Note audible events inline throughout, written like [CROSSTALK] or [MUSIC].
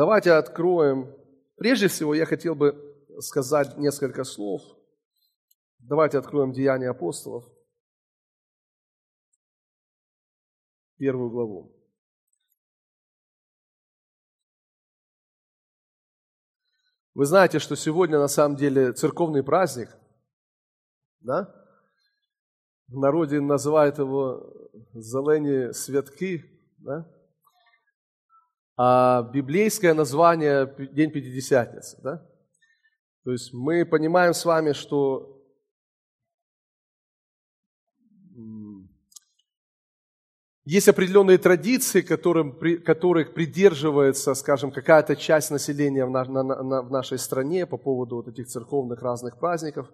Давайте откроем. Прежде всего, я хотел бы сказать несколько слов. Давайте откроем Деяния апостолов, первую главу. Вы знаете, что сегодня на самом деле церковный праздник, да? В народе называют его «зелені святки», да? А библейское название – День Пятидесятницы. Да? То есть мы понимаем с вами, что есть определенные традиции, которым, которых придерживается, скажем, какая-то часть населения в, на, на, в нашей стране по поводу вот этих церковных разных праздников.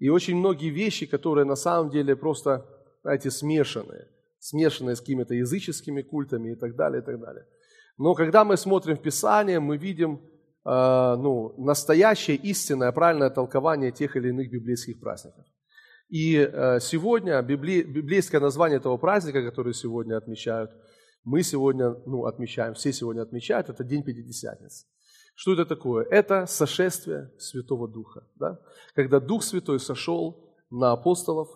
И очень многие вещи, которые на самом деле просто, знаете, смешанные. Смешанные с какими-то языческими культами и так далее, и так далее. Но когда мы смотрим в Писание, мы видим э, ну, настоящее, истинное, правильное толкование тех или иных библейских праздников. И э, сегодня библи, библейское название этого праздника, который сегодня отмечают, мы сегодня ну, отмечаем, все сегодня отмечают, это День Пятидесятницы. Что это такое? Это сошествие Святого Духа. Да? Когда Дух Святой сошел на апостолов,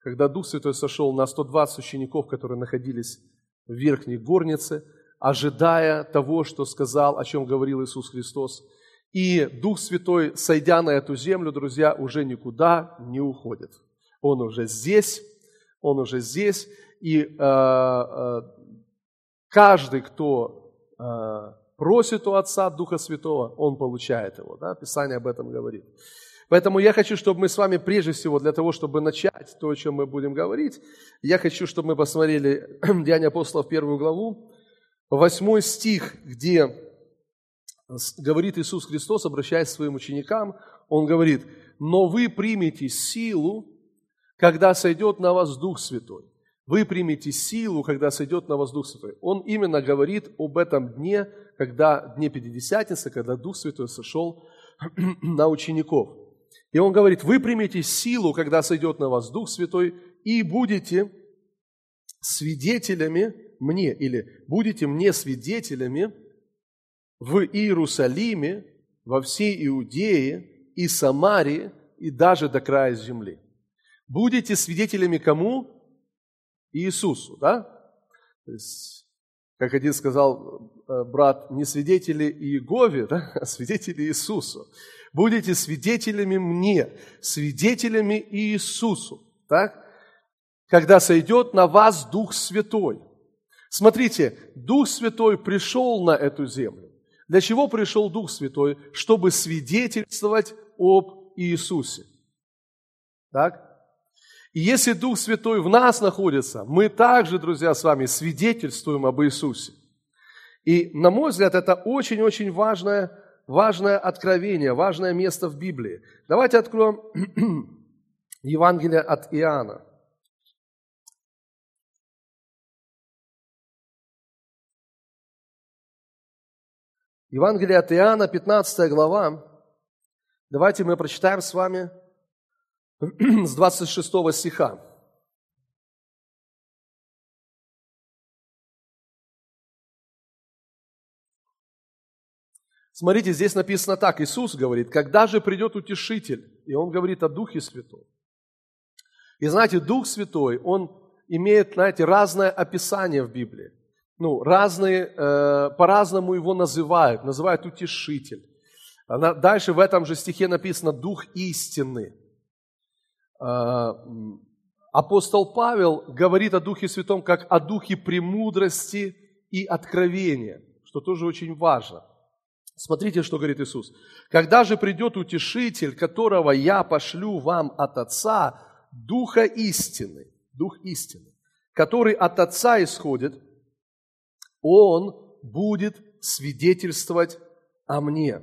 когда Дух Святой сошел на 120 учеников, которые находились в верхней горнице – ожидая того, что сказал, о чем говорил Иисус Христос. И Дух Святой, сойдя на эту землю, друзья, уже никуда не уходит. Он уже здесь, он уже здесь, и э, э, каждый, кто э, просит у Отца Духа Святого, он получает его. Да? Писание об этом говорит. Поэтому я хочу, чтобы мы с вами прежде всего, для того, чтобы начать то, о чем мы будем говорить, я хочу, чтобы мы посмотрели [CLEARS THROAT] Деяния апостолов первую главу, восьмой стих, где говорит Иисус Христос, обращаясь к своим ученикам, Он говорит, «Но вы примете силу, когда сойдет на вас Дух Святой». Вы примете силу, когда сойдет на вас Дух Святой. Он именно говорит об этом дне, когда дне Пятидесятницы, когда Дух Святой сошел [CLEARS THROAT] на учеников. И он говорит, вы примете силу, когда сойдет на вас Дух Святой, и будете свидетелями мне, или будете мне свидетелями в Иерусалиме, во всей Иудее и Самарии, и даже до края земли. Будете свидетелями кому? Иисусу, да? То есть, как один сказал э, брат, не свидетели Иегове, да? [LAUGHS] а свидетели Иисусу. Будете свидетелями мне, свидетелями Иисусу, так? Когда сойдет на вас Дух Святой – Смотрите, Дух Святой пришел на эту землю. Для чего пришел Дух Святой? Чтобы свидетельствовать об Иисусе. Так? И если Дух Святой в нас находится, мы также, друзья, с вами свидетельствуем об Иисусе. И, на мой взгляд, это очень-очень важное, важное откровение, важное место в Библии. Давайте откроем [CLEARS THROAT] Евангелие от Иоанна. Евангелие от Иоанна, 15 глава. Давайте мы прочитаем с вами [CLEARS THROAT] с 26 стиха. Смотрите, здесь написано так. Иисус говорит, когда же придет Утешитель? И Он говорит о Духе Святом. И знаете, Дух Святой, Он имеет, знаете, разное описание в Библии ну, разные, э, по-разному его называют, называют утешитель. Дальше в этом же стихе написано «дух истины». Э, апостол Павел говорит о Духе Святом как о Духе премудрости и откровения, что тоже очень важно. Смотрите, что говорит Иисус. «Когда же придет утешитель, которого я пошлю вам от Отца, Духа истины, Дух истины, который от Отца исходит, он будет свидетельствовать о мне.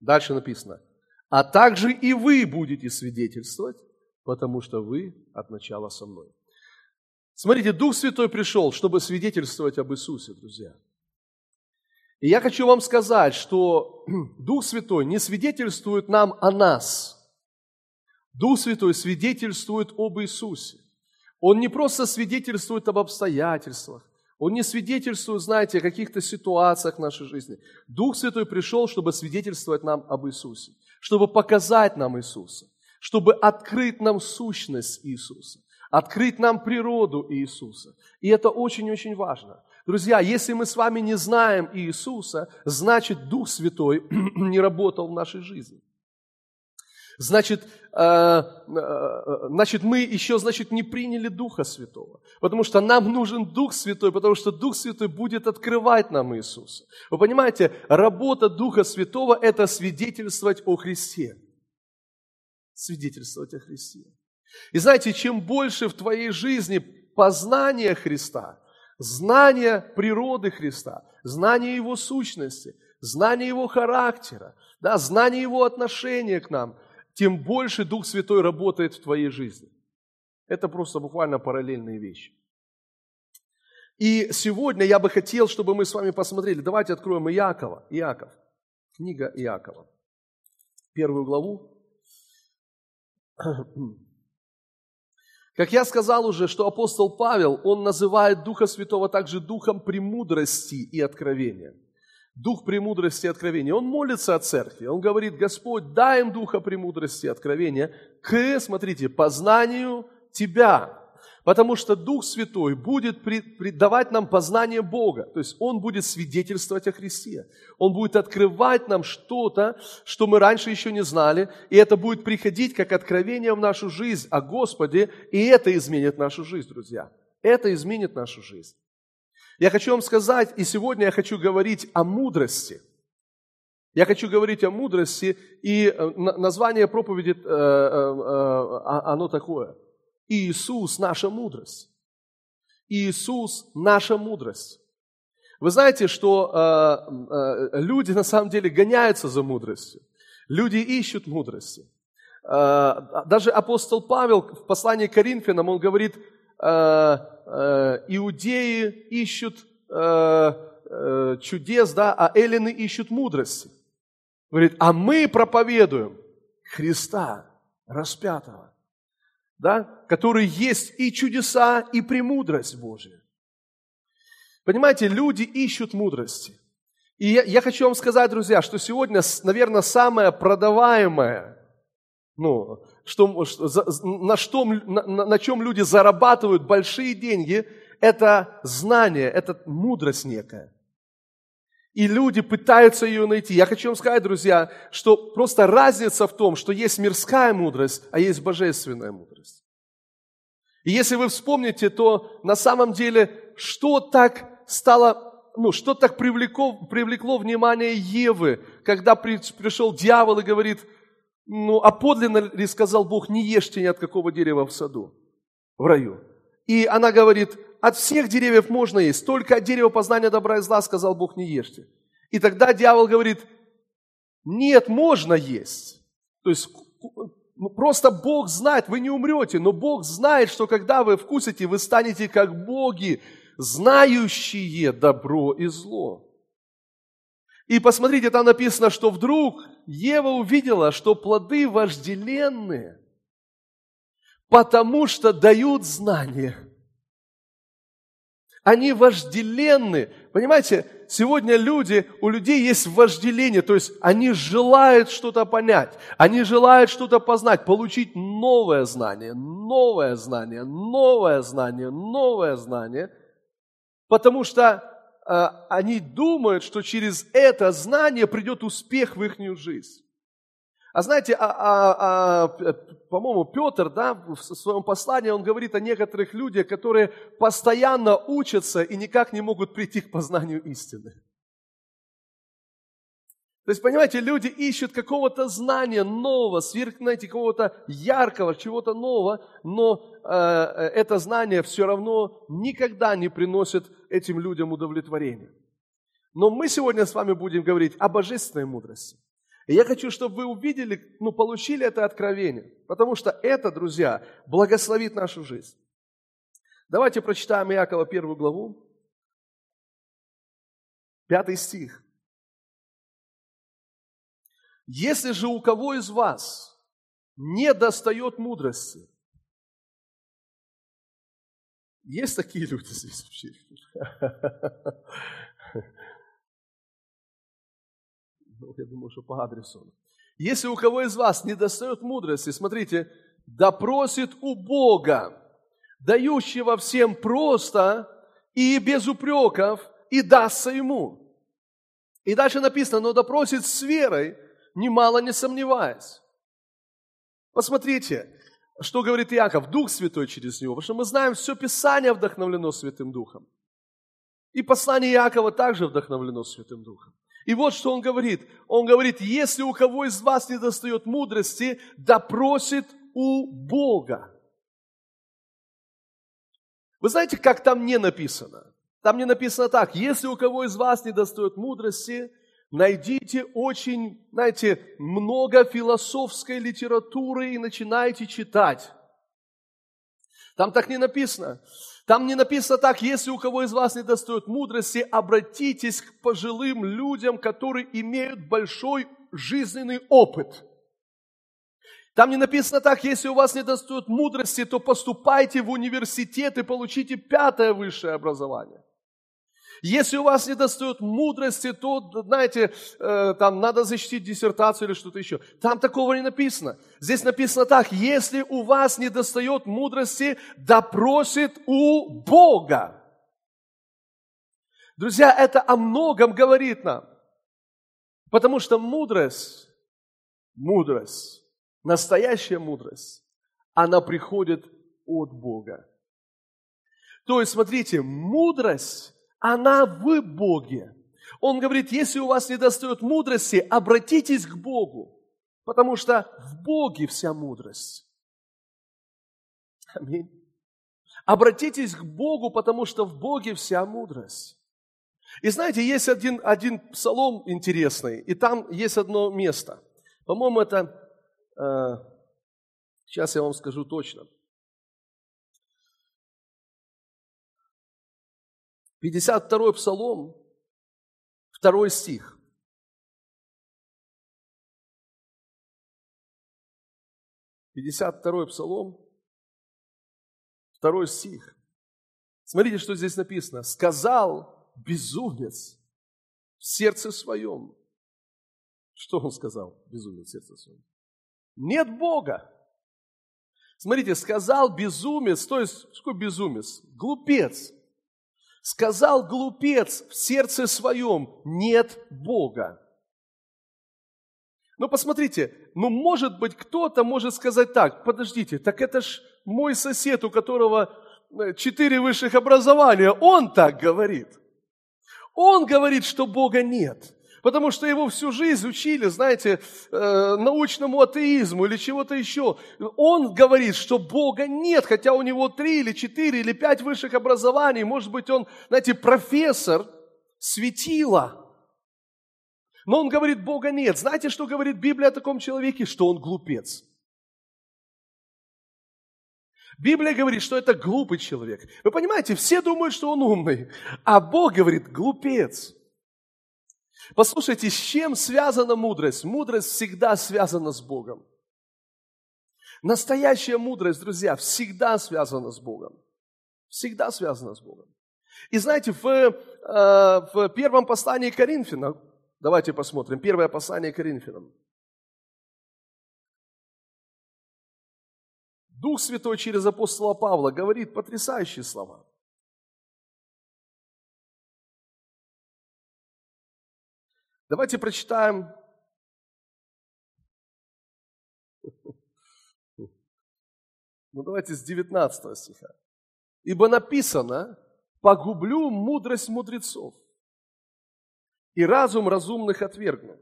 Дальше написано. А также и вы будете свидетельствовать, потому что вы от начала со мной. Смотрите, Дух Святой пришел, чтобы свидетельствовать об Иисусе, друзья. И я хочу вам сказать, что [CLEARS THROAT] Дух Святой не свидетельствует нам о нас. Дух Святой свидетельствует об Иисусе. Он не просто свидетельствует об обстоятельствах, Он не свидетельствует, знаете, о каких-то ситуациях в нашей жизни. Дух Святой пришел, чтобы свидетельствовать нам об Иисусе, чтобы показать нам Иисуса, чтобы открыть нам сущность Иисуса, открыть нам природу Иисуса. И это очень-очень важно. Друзья, если мы с вами не знаем Иисуса, значит Дух Святой [CLEARS THROAT] не работал в нашей жизни. Значит, э, э, значит, мы еще, значит, не приняли Духа Святого. Потому что нам нужен Дух Святой, потому что Дух Святой будет открывать нам Иисуса. Вы понимаете, работа Духа Святого – это свидетельствовать о Христе. Свидетельствовать о Христе. И знаете, чем больше в твоей жизни познания Христа, знания природы Христа, знания Его сущности, знания Его характера, да, знания Его отношения к нам – тем больше Дух Святой работает в твоей жизни. Это просто буквально параллельные вещи. И сегодня я бы хотел, чтобы мы с вами посмотрели. Давайте откроем Иакова. Иаков. Книга Иакова. Первую главу. Как я сказал уже, что апостол Павел, он называет Духа Святого также Духом премудрости и откровения – дух премудрости и откровения. Он молится о церкви. Он говорит, Господь, дай им духа премудрости и откровения к, смотрите, познанию Тебя. Потому что Дух Святой будет давать нам познание Бога. То есть Он будет свидетельствовать о Христе. Он будет открывать нам что-то, что мы раньше еще не знали. И это будет приходить как откровение в нашу жизнь о Господе. И это изменит нашу жизнь, друзья. Это изменит нашу жизнь. Я хочу вам сказать, и сегодня я хочу говорить о мудрости. Я хочу говорить о мудрости, и э, название проповеди, э, э, оно такое. Иисус – наша мудрость. Иисус – наша мудрость. Вы знаете, что люди на самом деле гоняются за мудростью. Люди ищут мудрости. Даже апостол Павел в послании к Коринфянам, он говорит – иудеи ищут э, чудес, да, а эллины ищут мудрости. Говорит, а мы проповедуем Христа распятого, да, который есть и чудеса, и премудрость Божия. Понимаете, люди ищут мудрости. И я, я хочу вам сказать, друзья, что сегодня, наверное, самое продаваемое, ну, что, на, что, на, на чем люди зарабатывают большие деньги, это знание, это мудрость некая. И люди пытаются ее найти. Я хочу вам сказать, друзья, что просто разница в том, что есть мирская мудрость, а есть божественная мудрость. И если вы вспомните, то на самом деле, что так стало, ну, что так привлекло, привлекло внимание Евы, когда при, пришел дьявол и говорит – ну, а подлинно ли сказал Бог, не ешьте ни от какого дерева в саду, в раю? И она говорит, от всех деревьев можно есть, только от дерева познания добра и зла, сказал Бог, не ешьте. И тогда дьявол говорит, нет, можно есть. То есть ну, просто Бог знает, вы не умрете, но Бог знает, что когда вы вкусите, вы станете как боги, знающие добро и зло. И посмотрите, там написано, что вдруг Ева увидела, что плоды вожделенные, потому что дают знания. Они вожделенны. Понимаете, сегодня люди, у людей есть вожделение, то есть они желают что-то понять, они желают что-то познать, получить новое знание, новое знание, новое знание, новое знание, потому что они думают, что через это знание придет успех в их жизнь. А знаете, а, а, а, по-моему, Петр, да, в своем послании, он говорит о некоторых людях, которые постоянно учатся и никак не могут прийти к познанию истины. То есть, понимаете, люди ищут какого-то знания нового, сверх, знаете, какого-то яркого, чего-то нового, но э, это знание все равно никогда не приносит этим людям удовлетворения. Но мы сегодня с вами будем говорить о божественной мудрости. И я хочу, чтобы вы увидели, ну, получили это откровение, потому что это, друзья, благословит нашу жизнь. Давайте прочитаем Иакова первую главу, пятый стих. Если же у кого из вас не достает мудрости, Есть такие люди здесь вообще? Ну, я думаю, что по адресу. Если у кого из вас не достает мудрости, смотрите, допросит у Бога, дающего всем просто и без упреков, и дастся ему. И дальше написано, но допросит с верой, немало не сомневаясь. Посмотрите, что говорит Иаков, Дух Святой через него, потому что мы знаем, все Писание вдохновлено Святым Духом. И послание Иакова также вдохновлено Святым Духом. И вот что он говорит. Он говорит, если у кого из вас не достает мудрости, допросит у Бога. Вы знаете, как там не написано? Там не написано так, если у кого из вас не достает мудрости, найдите очень, знаете, много философской литературы и начинайте читать. Там так не написано. Там не написано так, если у кого из вас не достает мудрости, обратитесь к пожилым людям, которые имеют большой жизненный опыт. Там не написано так, если у вас не достает мудрости, то поступайте в университет и получите пятое высшее образование. Если у вас не достает мудрости, то, знаете, э, там надо защитить диссертацию или что-то еще. Там такого не написано. Здесь написано так, если у вас не достает мудрости, допросит у Бога. Друзья, это о многом говорит нам. Потому что мудрость, мудрость, настоящая мудрость, она приходит от Бога. То есть, смотрите, мудрость она в Боге. Он говорит, если у вас не достает мудрости, обратитесь к Богу, потому что в Боге вся мудрость. Аминь. Обратитесь к Богу, потому что в Боге вся мудрость. И знаете, есть один, один псалом интересный, и там есть одно место. По-моему, это, э, сейчас я вам скажу точно – 52 Псалом, 2 стих. Пятьдесят второй Псалом, второй стих. Смотрите, что здесь написано. «Сказал безумец в сердце своем». Что он сказал, безумец в сердце своем? Нет Бога. Смотрите, сказал безумец, то есть, что безумец? Глупец, Сказал глупец в сердце своем, нет Бога. Но посмотрите, ну может быть кто-то может сказать так, подождите, так это ж мой сосед, у которого э, четыре высших образования, он так говорит. Он говорит, что Бога нет. Потому что его всю жизнь учили, знаете, э, научному атеизму или чего-то еще. Он говорит, что Бога нет, хотя у него три или четыре или пять высших образований. Может быть, он, знаете, профессор, светила. Но он говорит, Бога нет. Знаете, что говорит Библия о таком человеке? Что он глупец. Библия говорит, что это глупый человек. Вы понимаете, все думают, что он умный, а Бог говорит, глупец. Послушайте, с чем связана мудрость? Мудрость всегда связана с Богом. Настоящая мудрость, друзья, всегда связана с Богом. Всегда связана с Богом. И знаете, в, э, в первом послании Коринфянам, давайте посмотрим, первое послание Коринфянам. Дух Святой через апостола Павла говорит потрясающие слова. Давайте прочитаем Ну давайте с 19 стиха. Ибо написано, погублю мудрость мудрецов и разум разумных отвергну.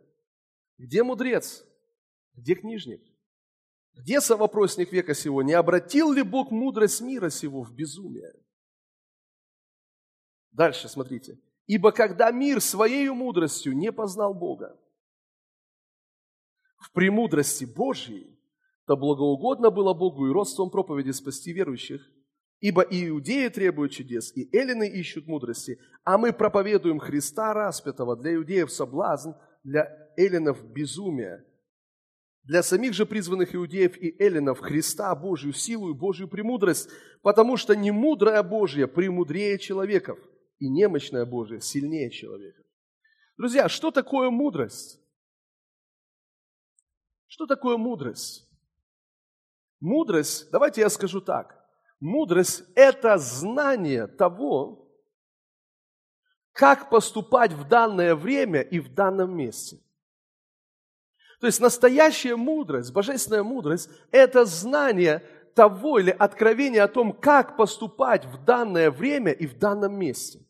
Где мудрец? Где книжник? Где совопросник века сего? Не обратил ли Бог мудрость мира сего в безумие? Дальше, смотрите. Ибо когда мир своей мудростью не познал Бога, в премудрости Божьей, то благоугодно было Богу и родством проповеди спасти верующих, ибо и иудеи требуют чудес, и эллины ищут мудрости, а мы проповедуем Христа распятого для иудеев соблазн, для эллинов безумие. Для самих же призванных иудеев и эллинов Христа Божью силу и Божью премудрость, потому что не мудрая Божья премудрее человеков, и немощная Божья сильнее человека. Друзья, что такое мудрость? Что такое мудрость? Мудрость, давайте я скажу так. Мудрость – это знание того, как поступать в данное время и в данном месте. То есть настоящая мудрость, божественная мудрость – это знание того или откровение о том, как поступать в данное время и в данном месте.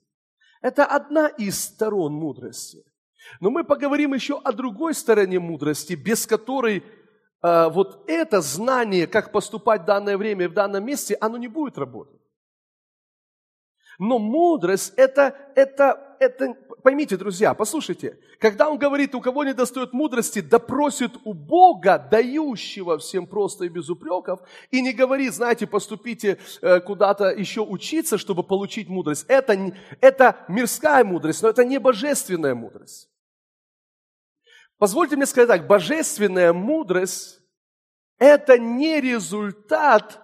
Это одна из сторон мудрости. Но мы поговорим еще о другой стороне мудрости, без которой э, вот это знание, как поступать в данное время и в данном месте, оно не будет работать. Но мудрость это, это, это, поймите, друзья, послушайте, когда он говорит, у кого не достает мудрости, допросит у Бога, дающего всем просто и без упреков, и не говорит, знаете, поступите э, куда-то еще учиться, чтобы получить мудрость. Это, это мирская мудрость, но это не божественная мудрость. Позвольте мне сказать так, божественная мудрость – это не результат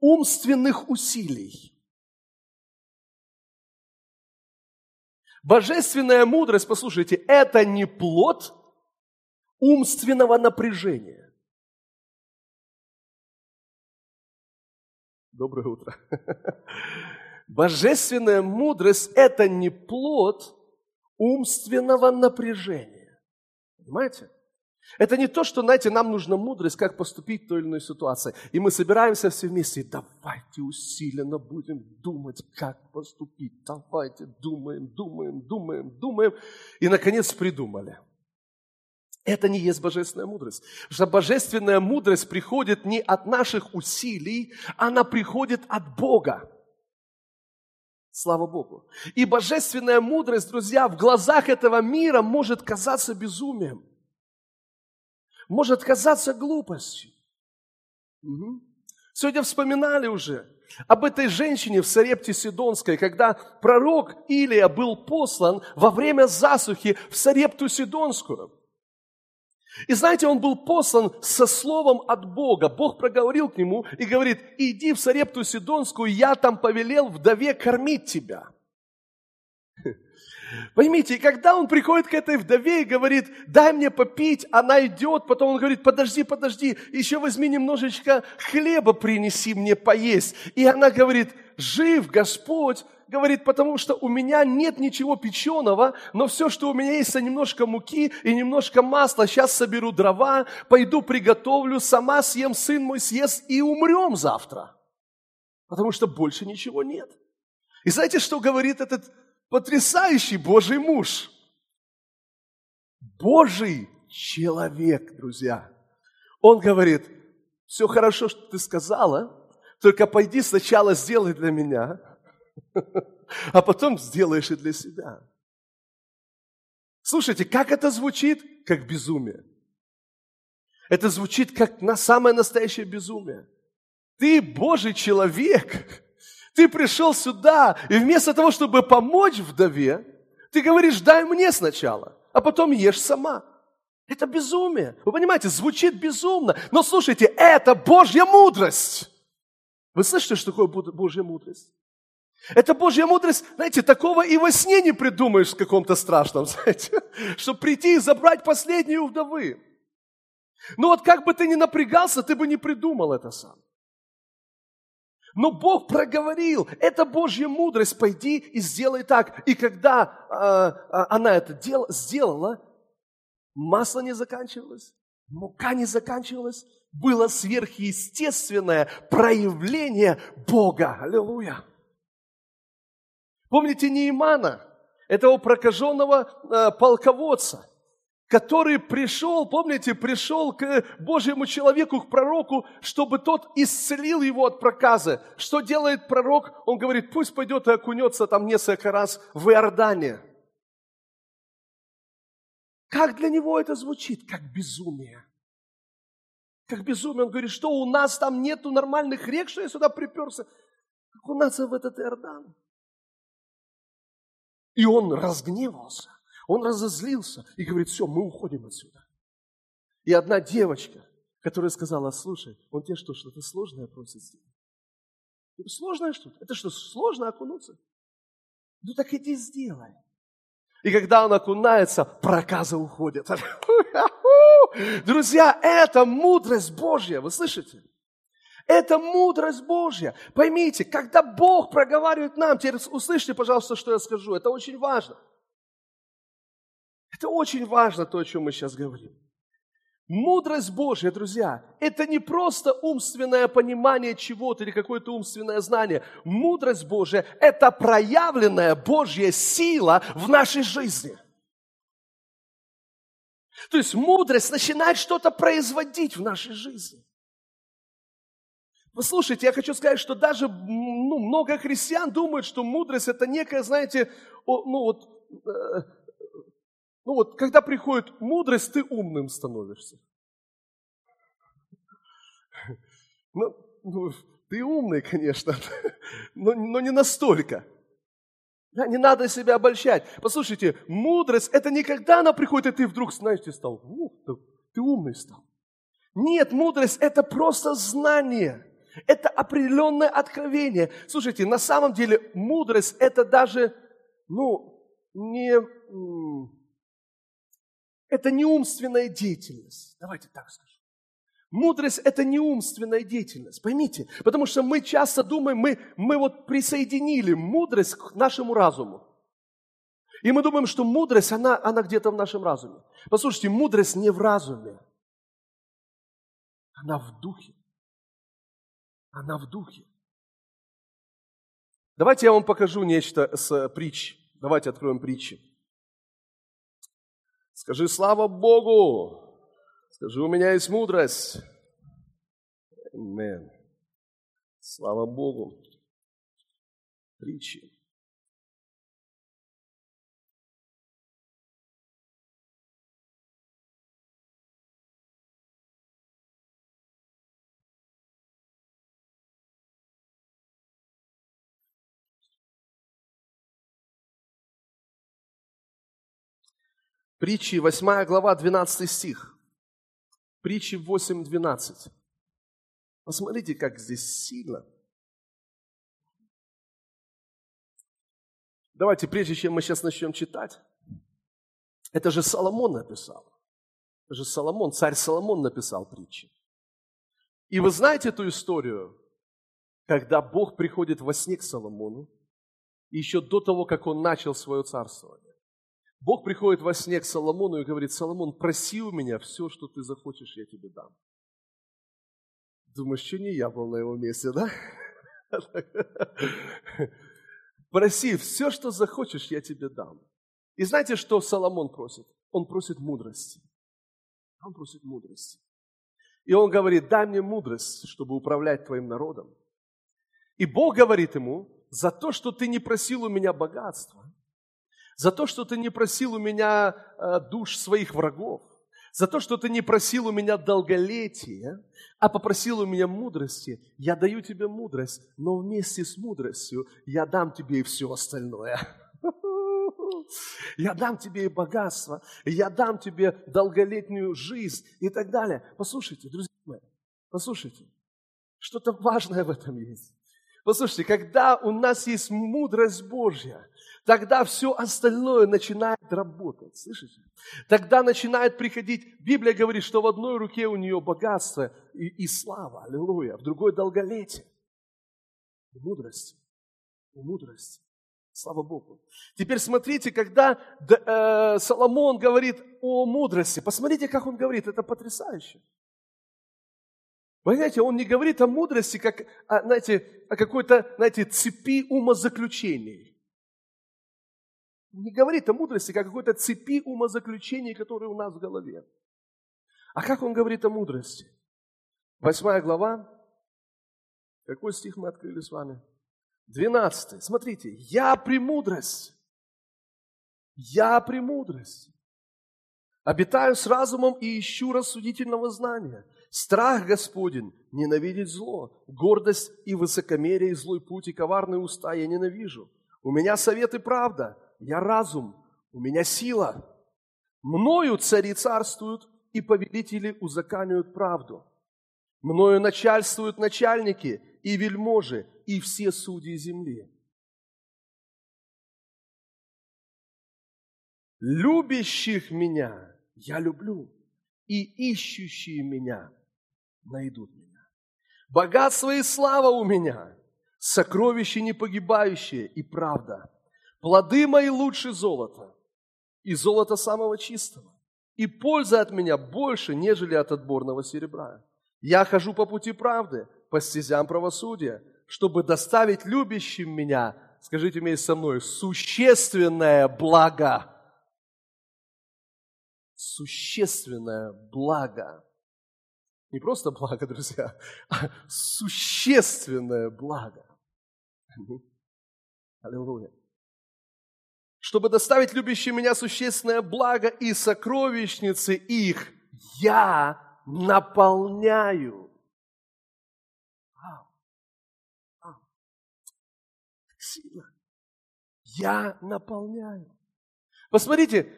умственных усилий. Божественная мудрость, послушайте, это не плод умственного напряжения. Доброе утро. [LAUGHS] Божественная мудрость – это не плод умственного напряжения. Понимаете? Это не то, что, знаете, нам нужна мудрость, как поступить в той или иной ситуации. И мы собираемся все вместе, и давайте усиленно будем думать, как поступить. Давайте думаем, думаем, думаем, думаем. И, наконец, придумали. Это не есть божественная мудрость. Потому что божественная мудрость приходит не от наших усилий, она приходит от Бога. Слава Богу. И божественная мудрость, друзья, в глазах этого мира может казаться безумием может казаться глупостью. Угу. Сегодня вспоминали уже об этой женщине в Сарепте Сидонской, когда пророк Илия был послан во время засухи в Сарепту Сидонскую. И знаете, он был послан со словом от Бога. Бог проговорил к нему и говорит, иди в Сарепту Сидонскую, я там повелел вдове кормить тебя. Поймите, когда он приходит к этой вдове и говорит, дай мне попить, она идет, потом он говорит, подожди, подожди, еще возьми немножечко хлеба принеси мне поесть. И она говорит, жив Господь, говорит, потому что у меня нет ничего печеного, но все, что у меня есть, это немножко муки и немножко масла. Сейчас соберу дрова, пойду приготовлю, сама съем, сын мой съест и умрем завтра. Потому что больше ничего нет. И знаете, что говорит этот потрясающий Божий муж. Божий человек, друзья. Он говорит, все хорошо, что ты сказала, только пойди сначала сделай для меня, а потом сделаешь и для себя. Слушайте, как это звучит? Как безумие. Это звучит как на самое настоящее безумие. Ты Божий человек, ты пришел сюда, и вместо того, чтобы помочь вдове, ты говоришь, дай мне сначала, а потом ешь сама. Это безумие. Вы понимаете, звучит безумно. Но слушайте, это Божья мудрость. Вы слышите, что такое Божья мудрость? Это Божья мудрость, знаете, такого и во сне не придумаешь в каком-то страшном, [LAUGHS] знаете, чтобы прийти и забрать последнюю вдовы. Но вот как бы ты ни напрягался, ты бы не придумал это сам. Но Бог проговорил, это Божья мудрость, пойди и сделай так. И когда э, она это дел, сделала, масло не заканчивалось, мука не заканчивалась, было сверхъестественное проявление Бога. Аллилуйя. Помните Неимана, этого прокаженного э, полководца – который пришел, помните, пришел к Божьему человеку, к пророку, чтобы тот исцелил его от проказа. Что делает пророк? Он говорит, пусть пойдет и окунется там несколько раз в Иордане. Как для него это звучит? Как безумие. Как безумие. Он говорит, что у нас там нету нормальных рек, что я сюда приперся. Окунаться в этот Иордан. И он разгневался. Он разозлился и говорит, все, мы уходим отсюда. И одна девочка, которая сказала, слушай, он тебе что, что-то сложное просит сделать? Сложное что-то? Это что, сложно окунуться? Ну так иди сделай. И когда он окунается, проказы уходят. [LAUGHS] Друзья, это мудрость Божья, вы слышите? Это мудрость Божья. Поймите, когда Бог проговаривает нам, теперь услышьте, пожалуйста, что я скажу. Это очень важно. Это очень важно, то, о чем мы сейчас говорим. Мудрость Божья, друзья, это не просто умственное понимание чего-то или какое-то умственное знание. Мудрость Божья – это проявленная Божья сила в нашей жизни. То есть мудрость начинает что-то производить в нашей жизни. Послушайте, я хочу сказать, что даже ну, много христиан думают, что мудрость это некая, знаете, ну вот, э, ну вот, когда приходит мудрость, ты умным становишься. Ну, ну ты умный, конечно, [LAUGHS] но, но не настолько. Не надо себя обольщать. Послушайте, мудрость – это не когда она приходит, и ты вдруг, знаете, стал, ух, ты умный стал. Нет, мудрость – это просто знание. Это определенное откровение. Слушайте, на самом деле мудрость это даже, ну, не, это не умственная деятельность. Давайте так скажем. Мудрость – это не умственная деятельность, поймите. Потому что мы часто думаем, мы, мы вот присоединили мудрость к нашему разуму. И мы думаем, что мудрость, она, она где-то в нашем разуме. Послушайте, мудрость не в разуме. Она в духе. Она в духе. Давайте я вам покажу нечто с притч. Давайте откроем притчи. Скажи, слава Богу! Скажи, у меня есть мудрость. Amen. Слава Богу. Притчи. Притчи, 8 глава, 12 стих. Притчи 8, 12. Посмотрите, как здесь сильно. Давайте, прежде чем мы сейчас начнем читать, это же Соломон написал. Это же Соломон, царь Соломон написал притчи. И вы знаете эту историю, когда Бог приходит во сне к Соломону, еще до того, как он начал свое царствование. Бог приходит во сне к Соломону и говорит, Соломон, проси у меня все, что ты захочешь, я тебе дам. Думаешь, что не я был на его месте, да? [LAUGHS] Проси, все, что захочешь, я тебе дам. И знаете, что Соломон просит? Он просит мудрости. Он просит мудрости. И он говорит, дай мне мудрость, чтобы управлять твоим народом. И Бог говорит ему, за то, что ты не просил у меня богатства, за то, что ты не просил у меня э, душ своих врагов, за то, что ты не просил у меня долголетия, а попросил у меня мудрости. Я даю тебе мудрость, но вместе с мудростью я дам тебе и все остальное. Я дам тебе и богатство, я дам тебе долголетнюю жизнь и так далее. Послушайте, друзья мои, послушайте, что-то важное в этом есть. Послушайте, когда у нас есть мудрость Божья, тогда все остальное начинает работать. Слышите? Тогда начинает приходить, Библия говорит, что в одной руке у нее богатство и, и слава, аллилуйя, в другой долголетие. Мудрость. Мудрость. Слава Богу. Теперь смотрите, когда э, Соломон говорит о мудрости, посмотрите, как он говорит, это потрясающе. Понимаете, он не говорит о мудрости, как, о, знаете, о какой-то, знаете, цепи умозаключений не говорит о мудрости, как о какой-то цепи умозаключений, которые у нас в голове. А как он говорит о мудрости? Восьмая глава. Какой стих мы открыли с вами? Двенадцатый. Смотрите. Я премудрость. Я премудрость. Обитаю с разумом и ищу рассудительного знания. Страх Господень ненавидеть зло. Гордость и высокомерие, злой путь, и коварные уста я ненавижу. У меня совет и правда – я разум, у меня сила. Мною цари царствуют, и повелители узаканивают правду. Мною начальствуют начальники и вельможи, и все судьи земли. Любящих меня я люблю, и ищущие меня найдут меня. Богатство и слава у меня, сокровища непогибающие и правда. Плоды мои лучше золота, и золото самого чистого. И польза от меня больше, нежели от отборного серебра. Я хожу по пути правды, по стезям правосудия, чтобы доставить любящим меня, скажите вместе со мной, существенное благо. Существенное благо. Не просто благо, друзья, [LAUGHS] а существенное благо. Аллилуйя. Чтобы доставить любящим меня существенное благо и сокровищницы их, я наполняю. Сила. Я наполняю. Посмотрите,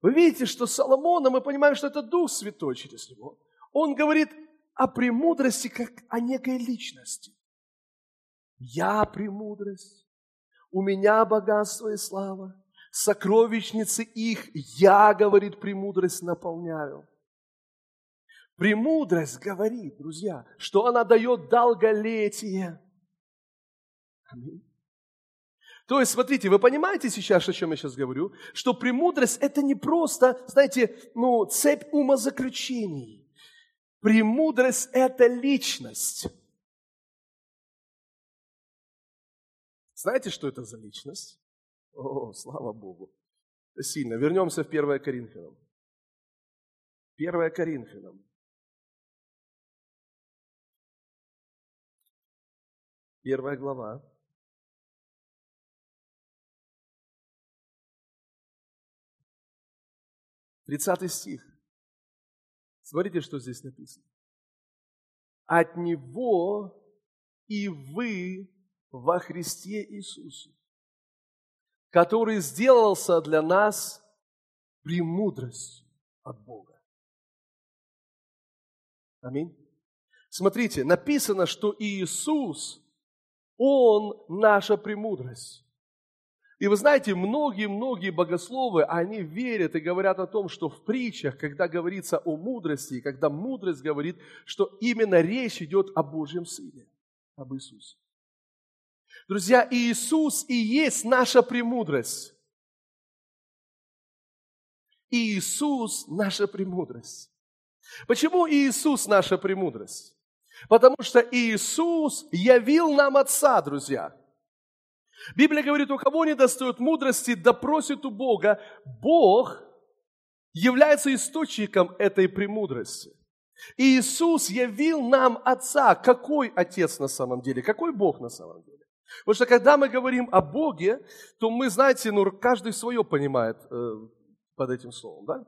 вы видите, что Соломона, мы понимаем, что это Дух Святой через него. Он говорит о премудрости, как о некой личности. Я премудрость, у меня богатство и слава, сокровищницы их я, говорит, премудрость наполняю. Премудрость говорит, друзья, что она дает долголетие. Аминь. То есть, смотрите, вы понимаете сейчас, о чем я сейчас говорю? Что премудрость – это не просто, знаете, ну, цепь умозаключений. Премудрость – это личность. Знаете, что это за личность? О, слава Богу. Сильно. Вернемся в 1 Коринфянам. 1 Коринфянам. Первая глава. Тридцатый стих. Смотрите, что здесь написано. От Него и вы во Христе Иисусе, который сделался для нас премудростью от Бога. Аминь. Смотрите, написано, что Иисус он наша премудрость. И вы знаете, многие-многие богословы, они верят и говорят о том, что в притчах, когда говорится о мудрости, когда мудрость говорит, что именно речь идет о Божьем Сыне, об Иисусе. Друзья, Иисус и есть наша премудрость. Иисус – наша премудрость. Почему Иисус – наша премудрость? Потому что Иисус явил нам Отца, друзья. Библия говорит, у кого не достает мудрости, да просит у Бога. Бог является источником этой премудрости. Иисус явил нам Отца. Какой Отец на самом деле? Какой Бог на самом деле? Потому что когда мы говорим о Боге, то мы, знаете, ну, каждый свое понимает э, под этим словом. Да?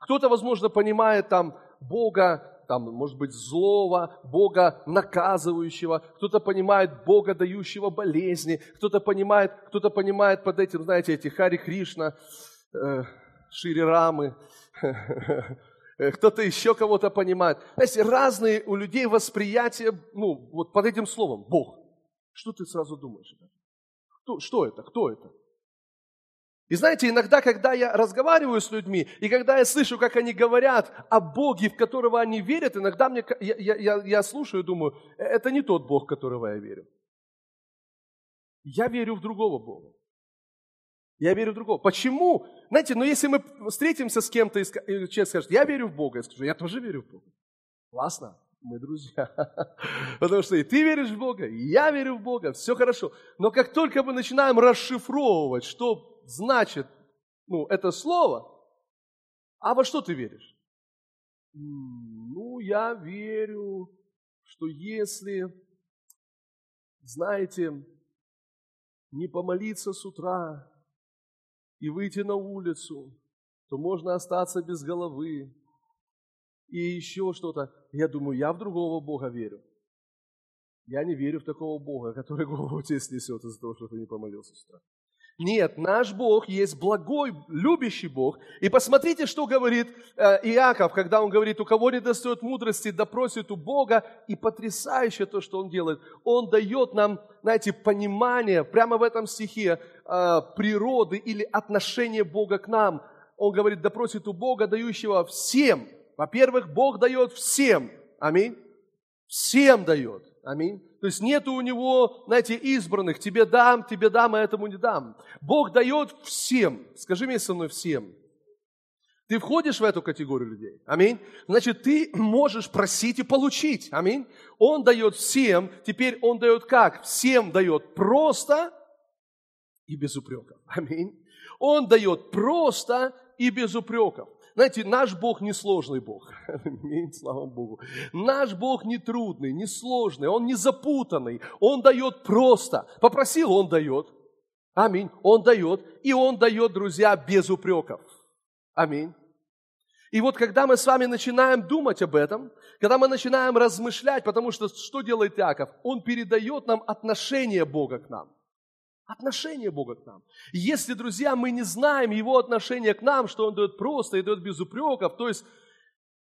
Кто-то, возможно, понимает там Бога там, может быть, злого, Бога наказывающего, кто-то понимает Бога, дающего болезни, кто-то понимает, кто-то понимает под этим, знаете, эти Хари Кришна, э, Шири Рамы, [LAUGHS] кто-то еще кого-то понимает. Знаете, разные у людей восприятия, ну, вот под этим словом, Бог. Что ты сразу думаешь? Кто, что это? Кто это? И знаете, иногда, когда я разговариваю с людьми, и когда я слышу, как они говорят о Боге, в которого они верят, иногда мне, я, я, я слушаю и думаю, «Э, это не тот Бог, в которого я верю. Я верю в другого Бога. Я верю в другого. Почему? Знаете, но если мы встретимся с кем-то, и человек скажет, я верю в Бога, я скажу, я тоже верю в Бога. Классно, мы друзья. [LAUGHS] Потому что и ты веришь в Бога, и я верю в Бога, все хорошо. Но как только мы начинаем расшифровывать, что значит ну, это слово, а во что ты веришь? Ну, я верю, что если, знаете, не помолиться с утра и выйти на улицу, то можно остаться без головы. И еще что-то. Я думаю, я в другого Бога верю. Я не верю в такого Бога, который [LAUGHS] голову тебе снесет из-за того, что ты не помолился с утра. Нет, наш Бог есть благой, любящий Бог. И посмотрите, что говорит э, Иаков, когда он говорит, у кого не достает мудрости, допросит у Бога. И потрясающе то, что он делает. Он дает нам, знаете, понимание прямо в этом стихе э, природы или отношения Бога к нам. Он говорит, допросит у Бога, дающего всем. Во-первых, Бог дает всем. Аминь. Всем дает. Аминь. То есть нету у него, знаете, избранных, тебе дам, тебе дам, а этому не дам. Бог дает всем. Скажи мне со мной всем. Ты входишь в эту категорию людей. Аминь. Значит, ты можешь просить и получить. Аминь. Он дает всем. Теперь он дает как? Всем дает просто и без упреков. Аминь. Он дает просто и без упреков. Знаете, наш Бог не сложный Бог. [LAUGHS] Аминь, слава Богу. Наш Бог не трудный, не сложный, Он не запутанный. Он дает просто. Попросил, Он дает. Аминь. Он дает. И Он дает, друзья, без упреков. Аминь. И вот когда мы с вами начинаем думать об этом, когда мы начинаем размышлять, потому что что делает Иаков? Он передает нам отношение Бога к нам. Отношение Бога к нам. Если, друзья, мы не знаем Его отношение к нам, что Он дает просто и дает без упреков, то есть,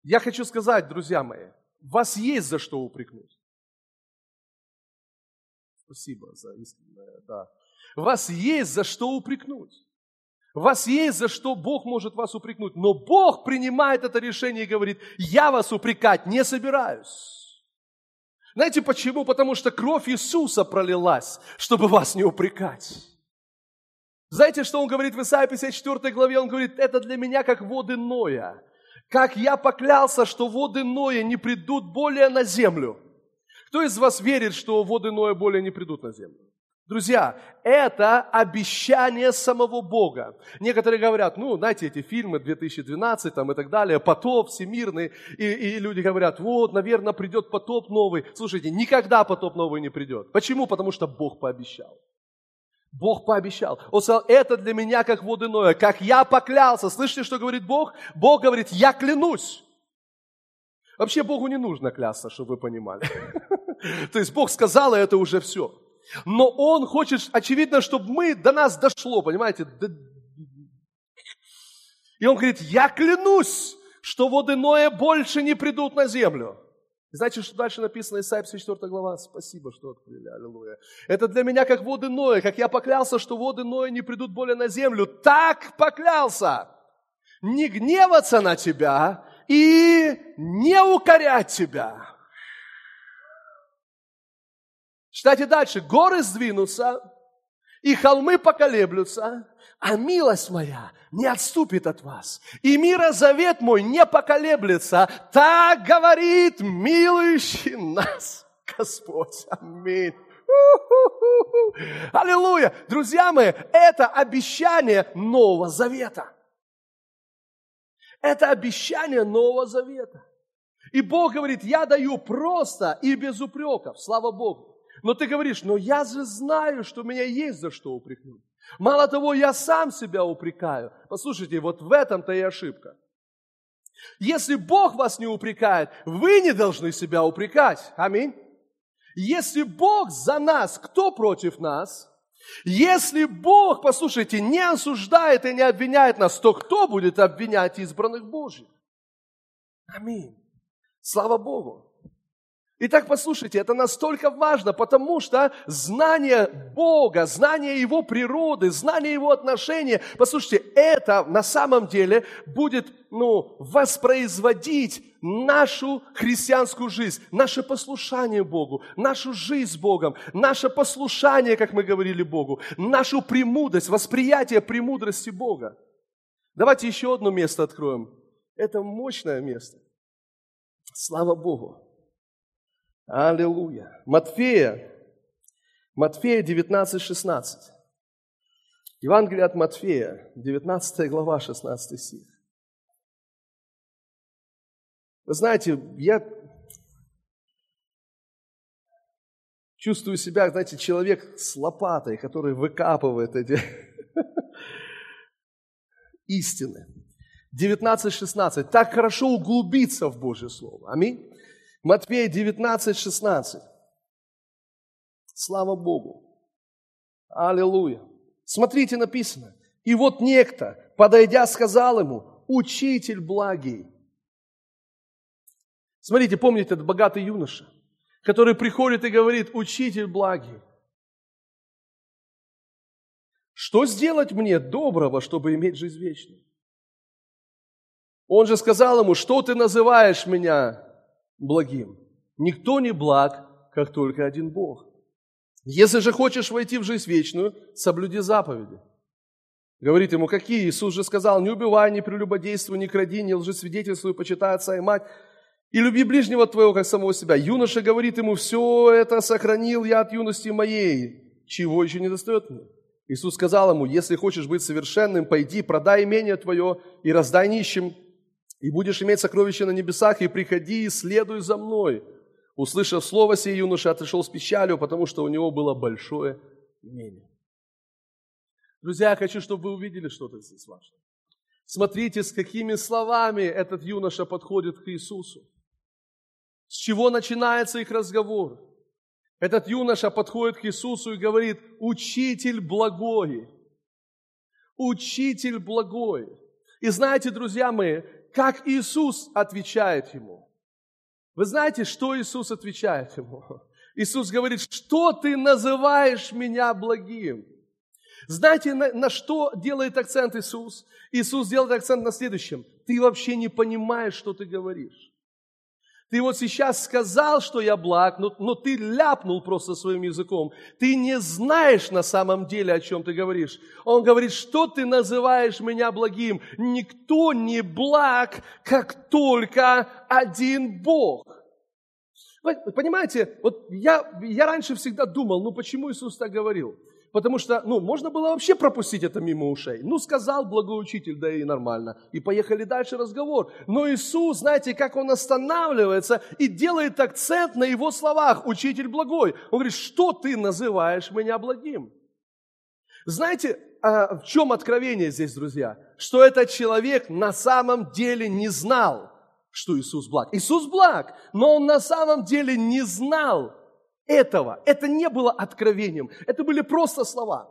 я хочу сказать, друзья мои, вас есть за что упрекнуть. Спасибо за искреннее, да. Вас есть за что упрекнуть. Вас есть за что Бог может вас упрекнуть. Но Бог принимает это решение и говорит, я вас упрекать не собираюсь. Знаете почему? Потому что кровь Иисуса пролилась, чтобы вас не упрекать. Знаете, что он говорит в Исаии 54 главе? Он говорит, это для меня как воды Ноя. Как я поклялся, что воды Ноя не придут более на землю. Кто из вас верит, что воды Ноя более не придут на землю? Друзья, это обещание самого Бога. Некоторые говорят, ну, знаете, эти фильмы 2012 там, и так далее, потоп всемирный, и, и люди говорят, вот, наверное, придет потоп новый. Слушайте, никогда потоп новый не придет. Почему? Потому что Бог пообещал. Бог пообещал. Он сказал, это для меня как воды Ноя, как я поклялся. Слышите, что говорит Бог? Бог говорит, я клянусь. Вообще Богу не нужно клясться, чтобы вы понимали. [LAUGHS] То есть Бог сказал, и это уже все. Но Он хочет, очевидно, чтобы мы, до нас дошло, понимаете? И Он говорит, я клянусь, что воды Ноя больше не придут на землю. Знаете, что дальше написано, Исайя 54 глава? Спасибо, что открыли, аллилуйя. Это для меня как воды Ноя, как я поклялся, что воды Ноя не придут более на землю. Так поклялся. Не гневаться на тебя и не укорять тебя. Читайте дальше. Горы сдвинутся, и холмы поколеблются, а милость моя не отступит от вас. И мира завет мой не поколеблется. Так говорит милующий нас Господь. Аминь. Аллилуйя! Друзья мои, это обещание Нового Завета. Это обещание Нового Завета. И Бог говорит, я даю просто и без упреков. Слава Богу. Но ты говоришь, но я же знаю, что меня есть за что упрекнуть. Мало того, я сам себя упрекаю. Послушайте, вот в этом-то и ошибка. Если Бог вас не упрекает, вы не должны себя упрекать. Аминь. Если Бог за нас, кто против нас? Если Бог, послушайте, не осуждает и не обвиняет нас, то кто будет обвинять избранных Божьих? Аминь. Слава Богу. Итак, послушайте, это настолько важно, потому что знание Бога, знание Его природы, знание Его отношения, послушайте, это на самом деле будет ну, воспроизводить нашу христианскую жизнь, наше послушание Богу, нашу жизнь с Богом, наше послушание, как мы говорили Богу, нашу премудрость, восприятие премудрости Бога. Давайте еще одно место откроем. Это мощное место. Слава Богу. Аллилуйя. Матфея, Матфея 19, 16. Евангелие от Матфея, 19 глава, 16 стих. Вы знаете, я чувствую себя, знаете, человек с лопатой, который выкапывает эти [LAUGHS] истины. 19.16. Так хорошо углубиться в Божье Слово. Аминь. Матфея 19, 16. Слава Богу. Аллилуйя. Смотрите, написано. И вот некто, подойдя, сказал ему, учитель благий. Смотрите, помните, этот богатый юноша, который приходит и говорит, учитель благий. Что сделать мне доброго, чтобы иметь жизнь вечную? Он же сказал ему, что ты называешь меня благим? Никто не благ, как только один Бог. Если же хочешь войти в жизнь вечную, соблюди заповеди. Говорит ему, какие? Иисус же сказал, не убивай, не прелюбодействуй, не кради, не лжесвидетельствуй, почитай отца и мать, и люби ближнего твоего, как самого себя. Юноша говорит ему, все это сохранил я от юности моей, чего еще не достает мне? Иисус сказал ему, если хочешь быть совершенным, пойди, продай имение твое и раздай нищим, и будешь иметь сокровища на небесах, и приходи, и следуй за мной. Услышав слово сей, юноша отошел с печалью, потому что у него было большое имение. Друзья, я хочу, чтобы вы увидели что-то здесь важное. Смотрите, с какими словами этот юноша подходит к Иисусу. С чего начинается их разговор? Этот юноша подходит к Иисусу и говорит, учитель благой, учитель благой. И знаете, друзья мои, как Иисус отвечает ему. Вы знаете, что Иисус отвечает ему? [LAUGHS] Иисус говорит, что ты называешь меня благим? Знаете, на, на что делает акцент Иисус? Иисус делает акцент на следующем. Ты вообще не понимаешь, что ты говоришь. Ты вот сейчас сказал, что я благ, но, но ты ляпнул просто своим языком. Ты не знаешь на самом деле, о чем ты говоришь. Он говорит, что ты называешь меня благим? Никто не благ, как только один Бог. Понимаете, вот я, я раньше всегда думал, ну почему Иисус так говорил? Потому что, ну, можно было вообще пропустить это мимо ушей. Ну, сказал благой учитель, да и нормально. И поехали дальше разговор. Но Иисус, знаете, как Он останавливается и делает акцент на Его словах. Учитель благой. Он говорит, что ты называешь меня благим? Знаете, а, в чем откровение здесь, друзья? Что этот человек на самом деле не знал, что Иисус благ. Иисус благ, но он на самом деле не знал, этого. Это не было откровением. Это были просто слова.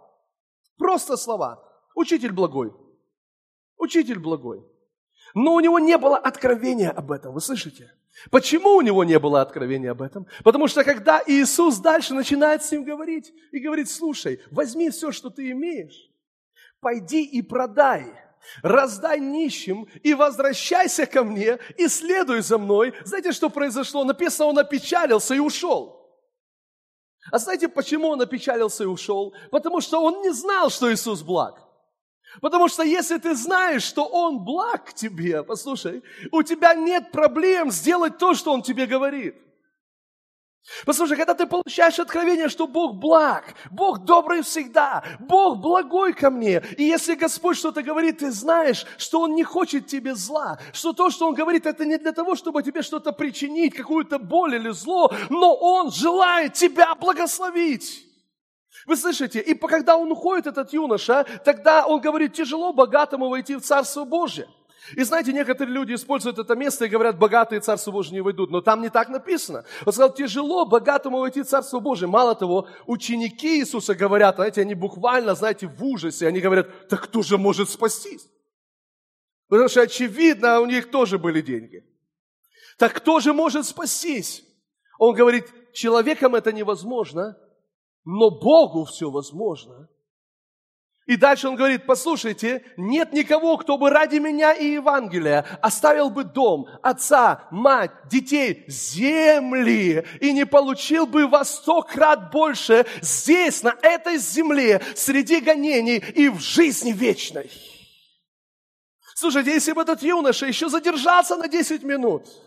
Просто слова. Учитель благой. Учитель благой. Но у него не было откровения об этом. Вы слышите? Почему у него не было откровения об этом? Потому что когда Иисус дальше начинает с ним говорить и говорит, слушай, возьми все, что ты имеешь, пойди и продай, раздай нищим и возвращайся ко мне и следуй за мной. Знаете, что произошло? Написано, он опечалился и ушел. А знаете, почему он опечалился и ушел? Потому что он не знал, что Иисус благ. Потому что если ты знаешь, что Он благ тебе, послушай, у тебя нет проблем сделать то, что Он тебе говорит. Послушай, когда ты получаешь откровение, что Бог благ, Бог добрый всегда, Бог благой ко мне, и если Господь что-то говорит, ты знаешь, что Он не хочет тебе зла, что то, что Он говорит, это не для того, чтобы тебе что-то причинить, какую-то боль или зло, но Он желает тебя благословить. Вы слышите? И когда он уходит, этот юноша, тогда он говорит, тяжело богатому войти в Царство Божие. И знаете, некоторые люди используют это место и говорят, богатые Царство Божие не войдут. Но там не так написано. Он сказал, тяжело богатому войти в Царство Божие. Мало того, ученики Иисуса говорят, знаете, они буквально, знаете, в ужасе. Они говорят, так кто же может спастись? Потому что, очевидно, у них тоже были деньги. Так кто же может спастись? Он говорит, человеком это невозможно, но Богу все возможно. И дальше он говорит, послушайте, нет никого, кто бы ради меня и Евангелия оставил бы дом, отца, мать, детей, земли и не получил бы во сто крат больше здесь, на этой земле, среди гонений и в жизни вечной. Слушайте, если бы этот юноша еще задержался на 10 минут –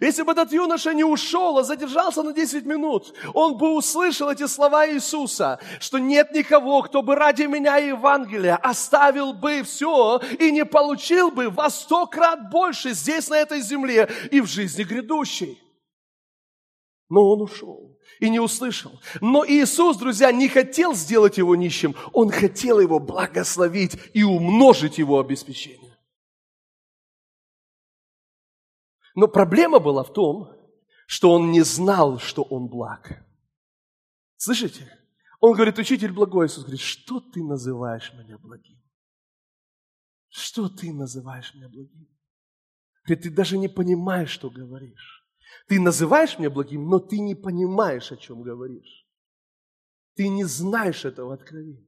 если бы этот юноша не ушел, а задержался на 10 минут, он бы услышал эти слова Иисуса, что нет никого, кто бы ради меня и Евангелия оставил бы все и не получил бы во сто крат больше здесь, на этой земле и в жизни грядущей. Но он ушел и не услышал. Но Иисус, друзья, не хотел сделать его нищим, он хотел его благословить и умножить его обеспечение. Но проблема была в том, что он не знал, что он благ. Слышите? Он говорит, учитель благой. Иисус говорит, что ты называешь меня благим? Что ты называешь меня благим? Говорит, ты даже не понимаешь, что говоришь. Ты называешь меня благим, но ты не понимаешь, о чем говоришь. Ты не знаешь этого откровения.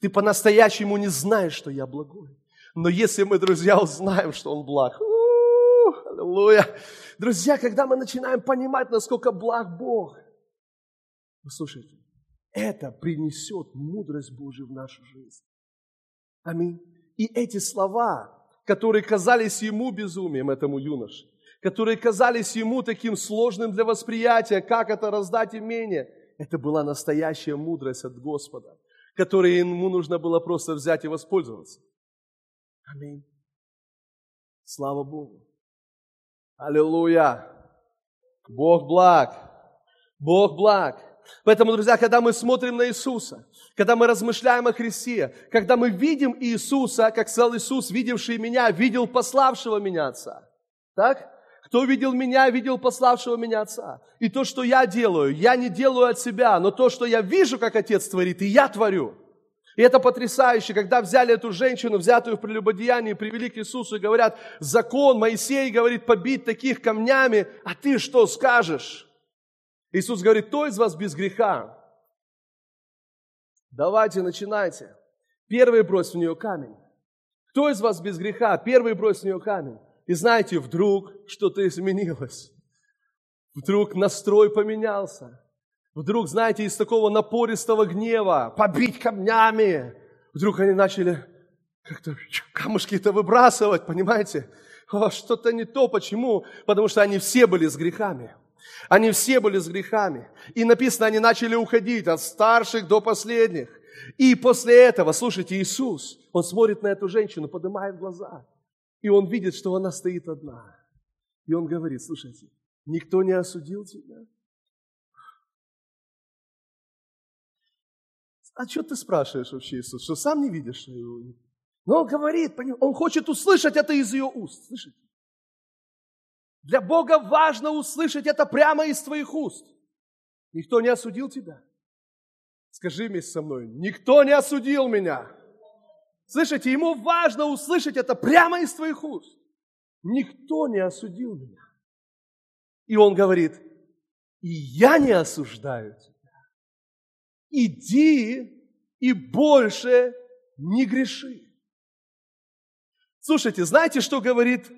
Ты по-настоящему не знаешь, что я благой. Но если мы, друзья, узнаем, что Он благ, аллилуйя. Друзья, когда мы начинаем понимать, насколько благ Бог, слушайте, это принесет мудрость Божию в нашу жизнь. Аминь. И эти слова, которые казались ему безумием, этому юноше, которые казались ему таким сложным для восприятия, как это раздать имение, это была настоящая мудрость от Господа, которой ему нужно было просто взять и воспользоваться. Аминь. Слава Богу. Аллилуйя. Бог благ. Бог благ. Поэтому, друзья, когда мы смотрим на Иисуса, когда мы размышляем о Христе, когда мы видим Иисуса, как сказал Иисус, видевший меня, видел пославшего меня Отца. Так? Кто видел меня, видел пославшего меня Отца. И то, что я делаю, я не делаю от себя, но то, что я вижу, как Отец творит, и я творю. И это потрясающе, когда взяли эту женщину, взятую в прелюбодеянии, привели к Иисусу и говорят, закон Моисей говорит побить таких камнями, а ты что скажешь? Иисус говорит, кто из вас без греха? Давайте, начинайте. Первый брось в нее камень. Кто из вас без греха? Первый брось в нее камень. И знаете, вдруг что-то изменилось. Вдруг настрой поменялся. Вдруг, знаете, из такого напористого гнева, побить камнями, вдруг они начали как-то камушки-то выбрасывать, понимаете? Что-то не то. Почему? Потому что они все были с грехами. Они все были с грехами. И написано, они начали уходить от старших до последних. И после этого, слушайте, Иисус, Он смотрит на эту женщину, поднимает глаза. И Он видит, что она стоит одна. И Он говорит, слушайте, никто не осудил тебя. А что ты спрашиваешь вообще, Иисус, что сам не видишь? Но он говорит, он хочет услышать это из ее уст. Слышите? Для Бога важно услышать это прямо из твоих уст. Никто не осудил тебя. Скажи вместе со мной, никто не осудил меня. Слышите, ему важно услышать это прямо из твоих уст. Никто не осудил меня. И он говорит, и я не осуждаю тебя иди и больше не греши. Слушайте, знаете, что говорит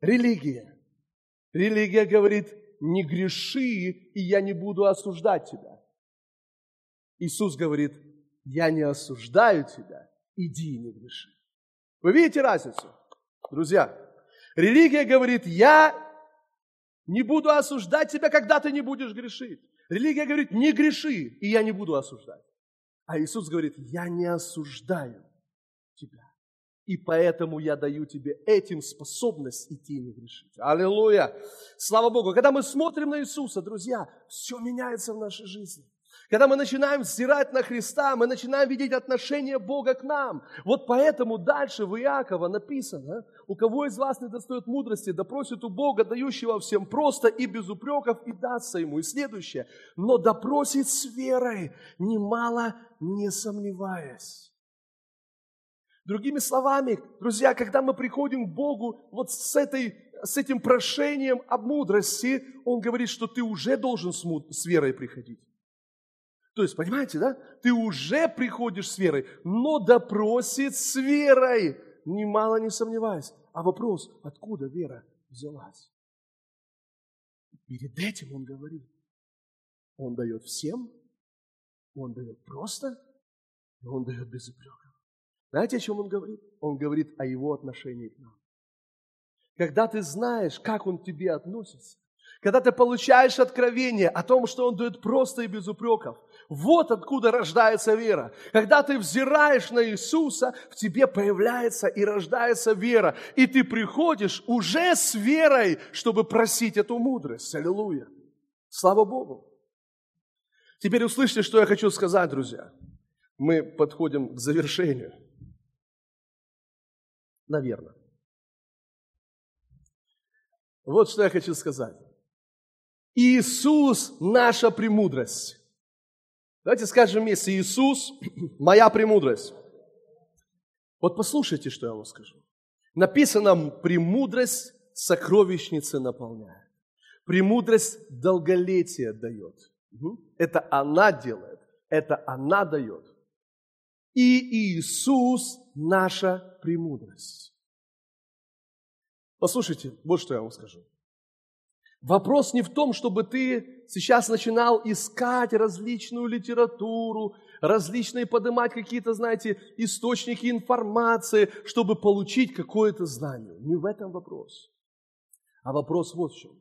религия? Религия говорит, не греши, и я не буду осуждать тебя. Иисус говорит, я не осуждаю тебя, иди и не греши. Вы видите разницу? Друзья, религия говорит, я не буду осуждать тебя, когда ты не будешь грешить. Религия говорит, не греши, и я не буду осуждать. А Иисус говорит, я не осуждаю тебя. И поэтому я даю тебе этим способность идти и не грешить. Аллилуйя! Слава Богу! Когда мы смотрим на Иисуса, друзья, все меняется в нашей жизни. Когда мы начинаем взирать на Христа, мы начинаем видеть отношение Бога к нам. Вот поэтому дальше в Иакова написано, у кого из вас не достает мудрости, да просит у Бога, дающего всем просто и без упреков, и дастся ему. И следующее, но допросит с верой, немало не сомневаясь. Другими словами, друзья, когда мы приходим к Богу вот с, этой, с этим прошением об мудрости, Он говорит, что ты уже должен с, с верой приходить. То есть, понимаете, да? Ты уже приходишь с верой, но допросит с верой, немало не сомневаясь. А вопрос, откуда вера взялась? Перед этим он говорит, он дает всем, он дает просто, и он дает без упреков. Знаете, о чем он говорит? Он говорит о его отношении к нам. Когда ты знаешь, как он к тебе относится, когда ты получаешь откровение о том, что Он дает просто и без упреков. Вот откуда рождается вера. Когда ты взираешь на Иисуса, в тебе появляется и рождается вера. И ты приходишь уже с верой, чтобы просить эту мудрость. Аллилуйя. Слава Богу. Теперь услышьте, что я хочу сказать, друзья. Мы подходим к завершению. Наверное. Вот что я хочу сказать. Иисус – наша премудрость. Давайте скажем вместе, Иисус [CLEARS THROAT] – моя премудрость. Вот послушайте, что я вам скажу. Написано, премудрость сокровищницы наполняет. Премудрость долголетие дает. Это она делает, это она дает. И Иисус наша премудрость. Послушайте, вот что я вам скажу. Вопрос не в том, чтобы ты сейчас начинал искать различную литературу, различные поднимать какие-то, знаете, источники информации, чтобы получить какое-то знание. Не в этом вопрос. А вопрос вот в чем.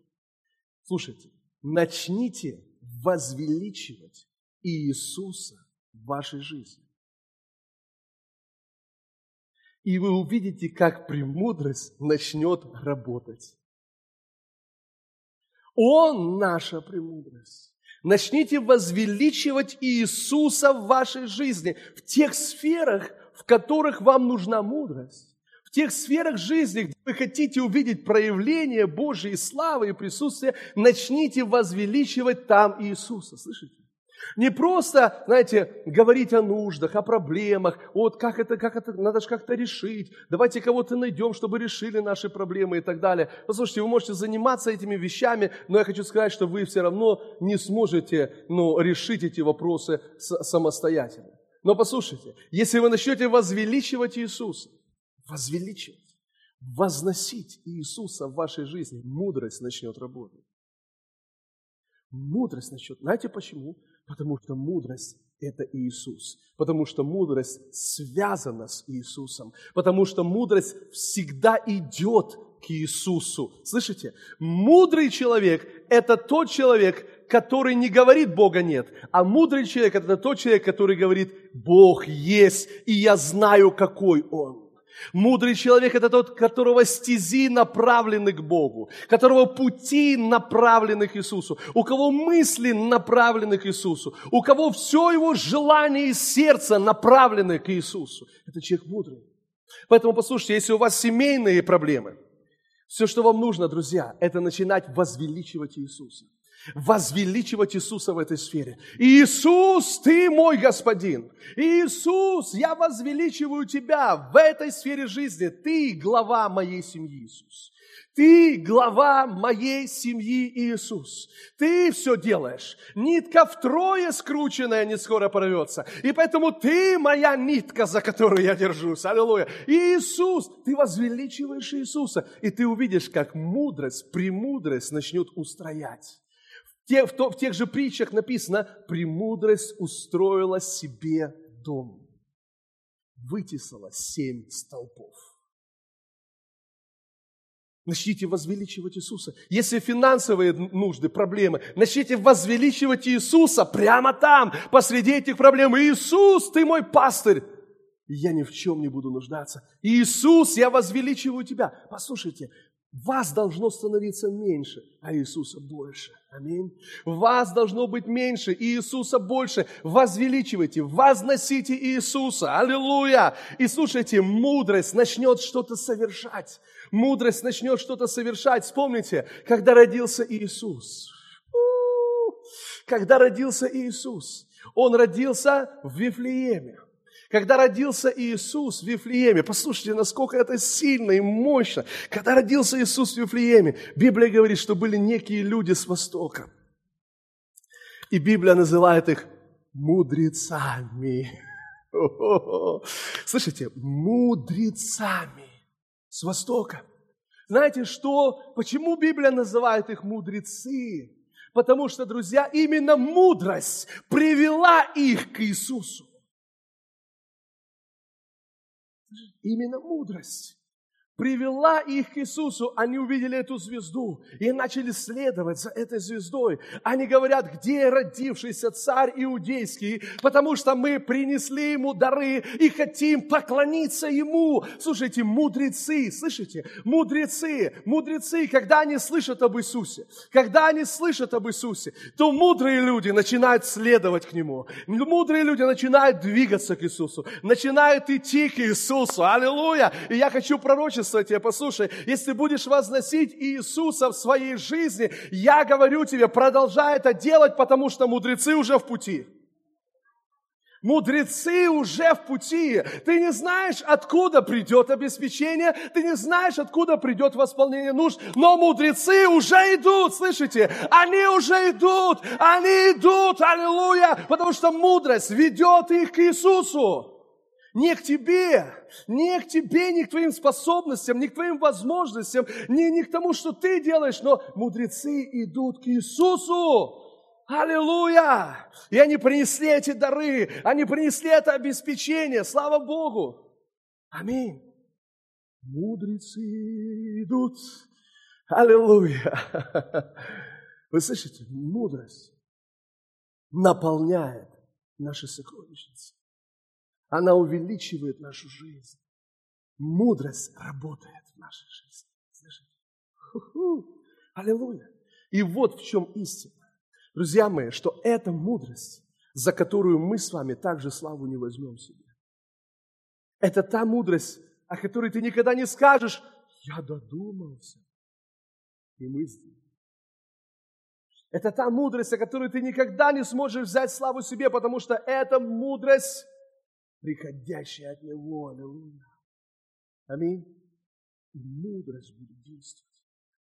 Слушайте, начните возвеличивать Иисуса в вашей жизни. И вы увидите, как премудрость начнет работать. Он наша премудрость. Начните возвеличивать Иисуса в вашей жизни, в тех сферах, в которых вам нужна мудрость. В тех сферах жизни, где вы хотите увидеть проявление Божьей славы и присутствия, начните возвеличивать там Иисуса. Слышите? Не просто, знаете, говорить о нуждах, о проблемах, вот как это, как это, надо же как-то решить, давайте кого-то найдем, чтобы решили наши проблемы и так далее. Послушайте, вы можете заниматься этими вещами, но я хочу сказать, что вы все равно не сможете ну, решить эти вопросы самостоятельно. Но послушайте, если вы начнете возвеличивать Иисуса, возвеличивать, возносить Иисуса в вашей жизни, мудрость начнет работать. Мудрость начнет. Знаете почему? Потому что мудрость – это Иисус. Потому что мудрость связана с Иисусом. Потому что мудрость всегда идет к Иисусу. Слышите? Мудрый человек – это тот человек, который не говорит Бога нет, а мудрый человек – это тот человек, который говорит Бог есть, и я знаю, какой Он. Мудрый человек – это тот, которого стези направлены к Богу, которого пути направлены к Иисусу, у кого мысли направлены к Иисусу, у кого все его желание и сердце направлены к Иисусу. Это человек мудрый. Поэтому послушайте, если у вас семейные проблемы, все, что вам нужно, друзья, это начинать возвеличивать Иисуса возвеличивать Иисуса в этой сфере. Иисус, Ты мой Господин. Иисус, я возвеличиваю Тебя в этой сфере жизни. Ты глава моей семьи, Иисус. Ты глава моей семьи, Иисус. Ты все делаешь. Нитка втрое скрученная не скоро порвется. И поэтому ты моя нитка, за которую я держусь. Аллилуйя. Иисус, ты возвеличиваешь Иисуса. И ты увидишь, как мудрость, премудрость начнет устроять те, в, то, в тех же притчах написано, «Премудрость устроила себе дом, вытесала семь столпов». Начните возвеличивать Иисуса. Если финансовые нужды, проблемы, начните возвеличивать Иисуса прямо там, посреди этих проблем. Иисус, ты мой пастырь. я ни в чем не буду нуждаться. Иисус, я возвеличиваю Тебя. Послушайте, вас должно становиться меньше, а Иисуса больше. Аминь. Вас должно быть меньше, и Иисуса больше. Возвеличивайте, возносите Иисуса. Аллилуйя! И слушайте, мудрость начнет что-то совершать. Мудрость начнет что-то совершать. Вспомните, когда родился Иисус. Когда родился Иисус. Он родился в Вифлееме. Когда родился Иисус в Вифлееме, послушайте, насколько это сильно и мощно. Когда родился Иисус в Вифлееме, Библия говорит, что были некие люди с Востока. И Библия называет их мудрецами. [LAUGHS] Слышите, мудрецами с Востока. Знаете что? Почему Библия называет их мудрецы? Потому что, друзья, именно мудрость привела их к Иисусу. Именно мудрость привела их к Иисусу, они увидели эту звезду и начали следовать за этой звездой. Они говорят, где родившийся царь иудейский, потому что мы принесли ему дары и хотим поклониться ему. Слушайте, мудрецы, слышите, мудрецы, мудрецы, когда они слышат об Иисусе, когда они слышат об Иисусе, то мудрые люди начинают следовать к нему. Мудрые люди начинают двигаться к Иисусу, начинают идти к Иисусу. Аллилуйя! И я хочу пророчествовать свидетельство тебе, послушай, если будешь возносить Иисуса в своей жизни, я говорю тебе, продолжай это делать, потому что мудрецы уже в пути. Мудрецы уже в пути. Ты не знаешь, откуда придет обеспечение, ты не знаешь, откуда придет восполнение нужд, но мудрецы уже идут, слышите? Они уже идут, они идут, аллилуйя, потому что мудрость ведет их к Иисусу. Не к тебе, не к тебе, не к твоим способностям, не к твоим возможностям, не, не к тому, что ты делаешь, но мудрецы идут к Иисусу. Аллилуйя! И они принесли эти дары, они принесли это обеспечение. Слава Богу! Аминь. Мудрецы идут. Аллилуйя! [LAUGHS] Вы слышите? Мудрость наполняет наши сокровищницы. Она увеличивает нашу жизнь. Мудрость работает в нашей жизни. Слышите? Аллилуйя! И вот в чем истина. Друзья мои, что это мудрость, за которую мы с вами также славу не возьмем себе. Это та мудрость, о которой ты никогда не скажешь, я додумался, и мы здесь. Это та мудрость, о которой ты никогда не сможешь взять славу себе, потому что это мудрость, приходящая от Него. Аллилуйя. Аминь. Мудрость будет действовать.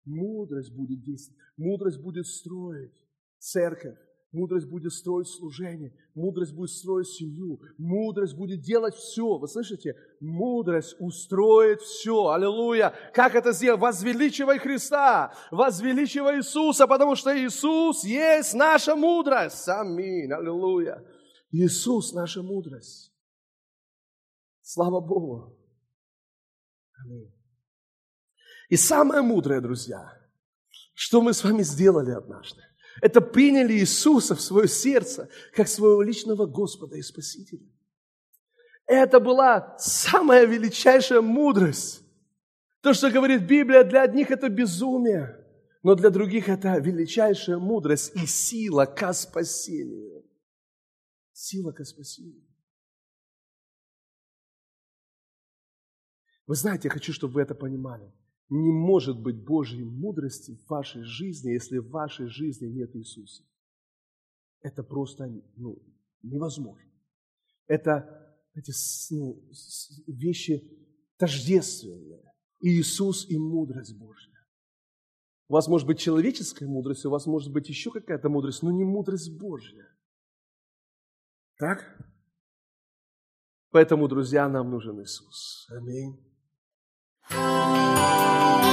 Мудрость будет действовать. Мудрость будет строить церковь. Мудрость будет строить служение, мудрость будет строить семью, мудрость будет делать все. Вы слышите? Мудрость устроит все. Аллилуйя. Как это сделать? Возвеличивай Христа, возвеличивай Иисуса, потому что Иисус есть наша мудрость. Аминь. Аллилуйя. Иисус наша мудрость. Слава Богу. Аминь. И самое мудрое, друзья, что мы с вами сделали однажды. Это приняли Иисуса в свое сердце, как своего личного Господа и Спасителя. Это была самая величайшая мудрость. То, что говорит Библия, для одних это безумие, но для других это величайшая мудрость и сила к спасению. Сила к спасению. Вы знаете, я хочу, чтобы вы это понимали не может быть Божьей мудрости в вашей жизни, если в вашей жизни нет Иисуса. Это просто ну, невозможно. Это эти ну, вещи тождественные. Иисус и мудрость Божья. У вас может быть человеческая мудрость, у вас может быть еще какая-то мудрость, но не мудрость Божья. Так? Поэтому, друзья, нам нужен Иисус. Аминь. Música [LAUGHS]